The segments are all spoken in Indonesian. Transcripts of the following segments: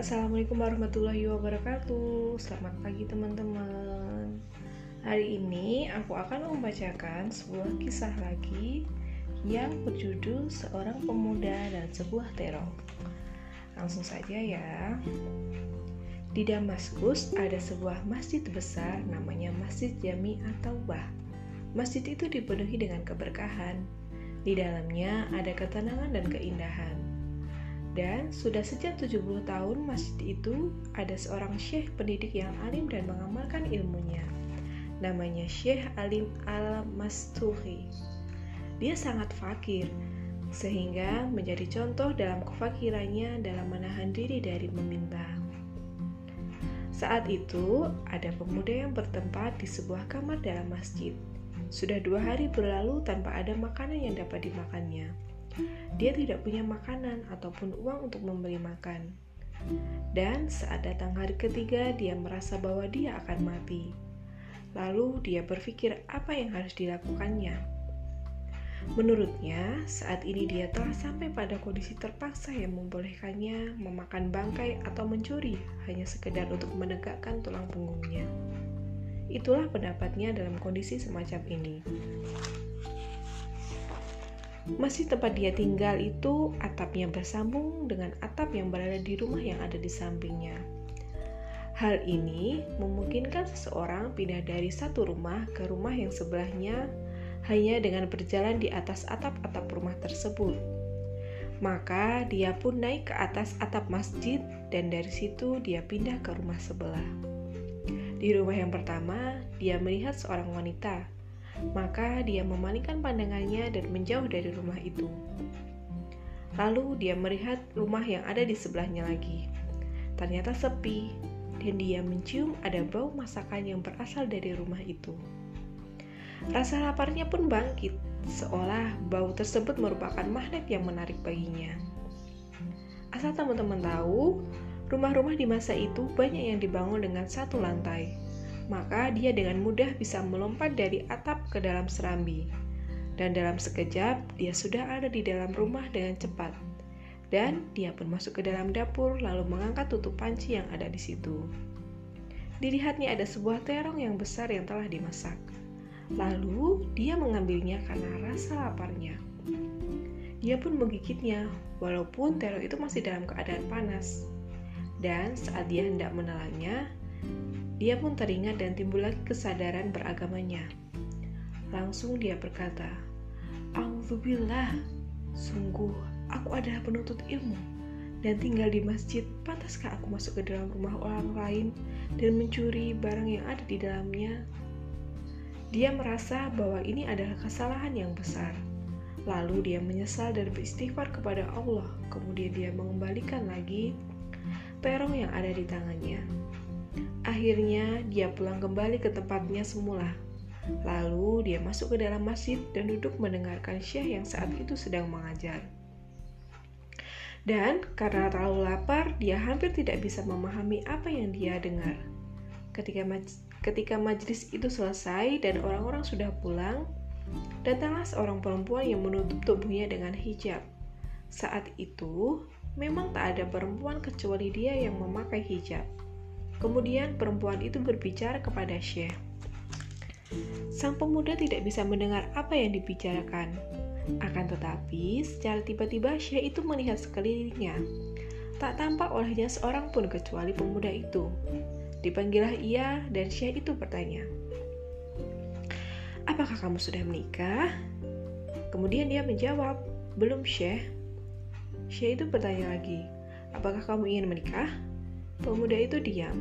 Assalamualaikum warahmatullahi wabarakatuh. Selamat pagi teman-teman. Hari ini aku akan membacakan sebuah kisah lagi Yang berjudul Seorang Pemuda dan Sebuah Teror Langsung saja ya. Di Damaskus ada sebuah masjid besar namanya Masjid Jami atau Bah Masjid itu dipenuhi dengan keberkahan. Di dalamnya ada ketenangan dan keindahan dan sudah sejak 70 tahun masjid itu ada seorang syekh pendidik yang alim dan mengamalkan ilmunya. Namanya Syekh Alim Al-Mastuhi. Dia sangat fakir, sehingga menjadi contoh dalam kefakirannya dalam menahan diri dari meminta. Saat itu, ada pemuda yang bertempat di sebuah kamar dalam masjid. Sudah dua hari berlalu tanpa ada makanan yang dapat dimakannya. Dia tidak punya makanan ataupun uang untuk membeli makan. Dan saat datang hari ketiga, dia merasa bahwa dia akan mati. Lalu dia berpikir apa yang harus dilakukannya. Menurutnya, saat ini dia telah sampai pada kondisi terpaksa yang membolehkannya memakan bangkai atau mencuri hanya sekedar untuk menegakkan tulang punggungnya. Itulah pendapatnya dalam kondisi semacam ini. Masih tempat dia tinggal itu atapnya bersambung dengan atap yang berada di rumah yang ada di sampingnya. Hal ini memungkinkan seseorang pindah dari satu rumah ke rumah yang sebelahnya hanya dengan berjalan di atas atap-atap rumah tersebut. Maka dia pun naik ke atas atap masjid dan dari situ dia pindah ke rumah sebelah. Di rumah yang pertama, dia melihat seorang wanita maka dia memalingkan pandangannya dan menjauh dari rumah itu. Lalu dia melihat rumah yang ada di sebelahnya lagi. Ternyata sepi, dan dia mencium ada bau masakan yang berasal dari rumah itu. Rasa laparnya pun bangkit, seolah bau tersebut merupakan magnet yang menarik baginya. Asal teman-teman tahu, rumah-rumah di masa itu banyak yang dibangun dengan satu lantai, maka dia dengan mudah bisa melompat dari atap ke dalam serambi. Dan dalam sekejap, dia sudah ada di dalam rumah dengan cepat. Dan dia pun masuk ke dalam dapur lalu mengangkat tutup panci yang ada di situ. Dilihatnya ada sebuah terong yang besar yang telah dimasak. Lalu dia mengambilnya karena rasa laparnya. Dia pun menggigitnya, walaupun terong itu masih dalam keadaan panas. Dan saat dia hendak menelannya, dia pun teringat dan timbul lagi kesadaran beragamanya. Langsung dia berkata, Alhamdulillah, sungguh aku adalah penuntut ilmu dan tinggal di masjid, pantaskah aku masuk ke dalam rumah orang lain dan mencuri barang yang ada di dalamnya? Dia merasa bahwa ini adalah kesalahan yang besar. Lalu dia menyesal dan beristighfar kepada Allah. Kemudian dia mengembalikan lagi terong yang ada di tangannya. Akhirnya, dia pulang kembali ke tempatnya semula. Lalu, dia masuk ke dalam masjid dan duduk mendengarkan Syekh yang saat itu sedang mengajar. Dan karena terlalu lapar, dia hampir tidak bisa memahami apa yang dia dengar. Ketika maj ketika majlis itu selesai dan orang-orang sudah pulang, datanglah seorang perempuan yang menutup tubuhnya dengan hijab. Saat itu, memang tak ada perempuan kecuali dia yang memakai hijab. Kemudian perempuan itu berbicara kepada Syekh. Sang pemuda tidak bisa mendengar apa yang dibicarakan. Akan tetapi, secara tiba-tiba Syekh itu melihat sekelilingnya. Tak tampak olehnya seorang pun kecuali pemuda itu. Dipanggillah ia dan Syekh itu bertanya, Apakah kamu sudah menikah? Kemudian dia menjawab, Belum Syekh. Syekh itu bertanya lagi, Apakah kamu ingin menikah? Pemuda itu diam.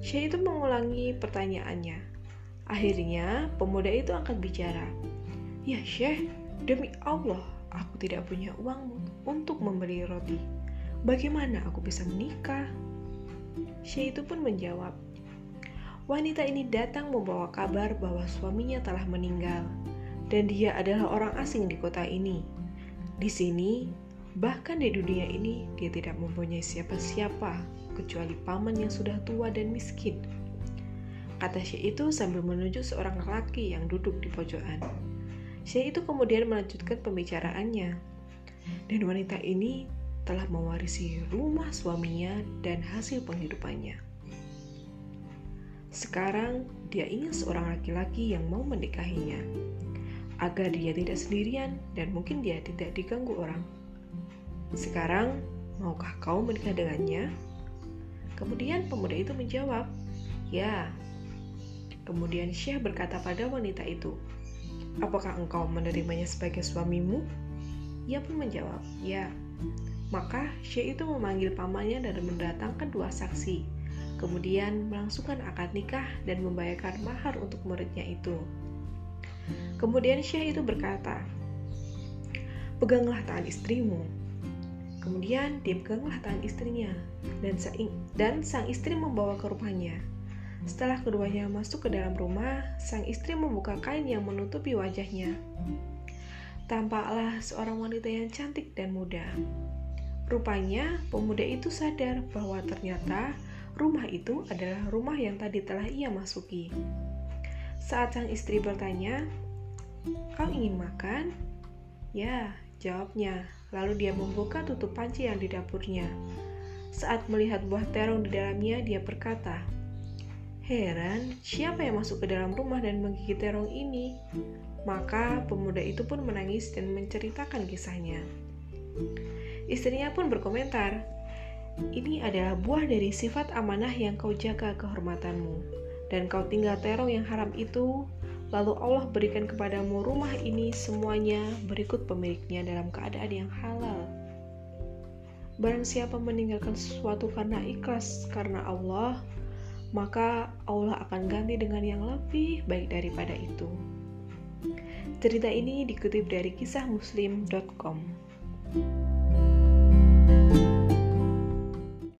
Syekh itu mengulangi pertanyaannya. Akhirnya, pemuda itu angkat bicara. Ya Syekh, demi Allah, aku tidak punya uang untuk membeli roti. Bagaimana aku bisa menikah? Syekh itu pun menjawab, Wanita ini datang membawa kabar bahwa suaminya telah meninggal dan dia adalah orang asing di kota ini. Di sini, bahkan di dunia ini, dia tidak mempunyai siapa-siapa kecuali paman yang sudah tua dan miskin. Kata Syekh itu sambil menunjuk seorang laki yang duduk di pojokan. Syekh itu kemudian melanjutkan pembicaraannya. Dan wanita ini telah mewarisi rumah suaminya dan hasil penghidupannya. Sekarang dia ingin seorang laki-laki yang mau menikahinya, agar dia tidak sendirian dan mungkin dia tidak diganggu orang. Sekarang, maukah kau menikah dengannya? Kemudian pemuda itu menjawab, "Ya." Kemudian Syekh berkata pada wanita itu, "Apakah engkau menerimanya sebagai suamimu?" Ia pun menjawab, "Ya." Maka Syekh itu memanggil pamannya dan mendatangkan dua saksi kemudian melangsungkan akad nikah dan membayarkan mahar untuk muridnya itu. Kemudian Syekh itu berkata, Peganglah tangan istrimu. Kemudian dia peganglah tangan istrinya, dan sang, dan sang istri membawa ke rumahnya. Setelah keduanya masuk ke dalam rumah, sang istri membuka kain yang menutupi wajahnya. Tampaklah seorang wanita yang cantik dan muda. Rupanya, pemuda itu sadar bahwa ternyata rumah itu adalah rumah yang tadi telah ia masuki. Saat sang istri bertanya, "Kau ingin makan?" "Ya," jawabnya. Lalu dia membuka tutup panci yang di dapurnya. Saat melihat buah terong di dalamnya, dia berkata, Heran, siapa yang masuk ke dalam rumah dan menggigit terong ini? Maka pemuda itu pun menangis dan menceritakan kisahnya. Istrinya pun berkomentar, ini adalah buah dari sifat amanah yang kau jaga kehormatanmu, dan kau tinggal terong yang haram itu, lalu Allah berikan kepadamu rumah ini semuanya berikut pemiliknya dalam keadaan yang halal. Barang siapa meninggalkan sesuatu karena ikhlas karena Allah, maka Allah akan ganti dengan yang lebih baik daripada itu. Cerita ini dikutip dari kisah muslim.com.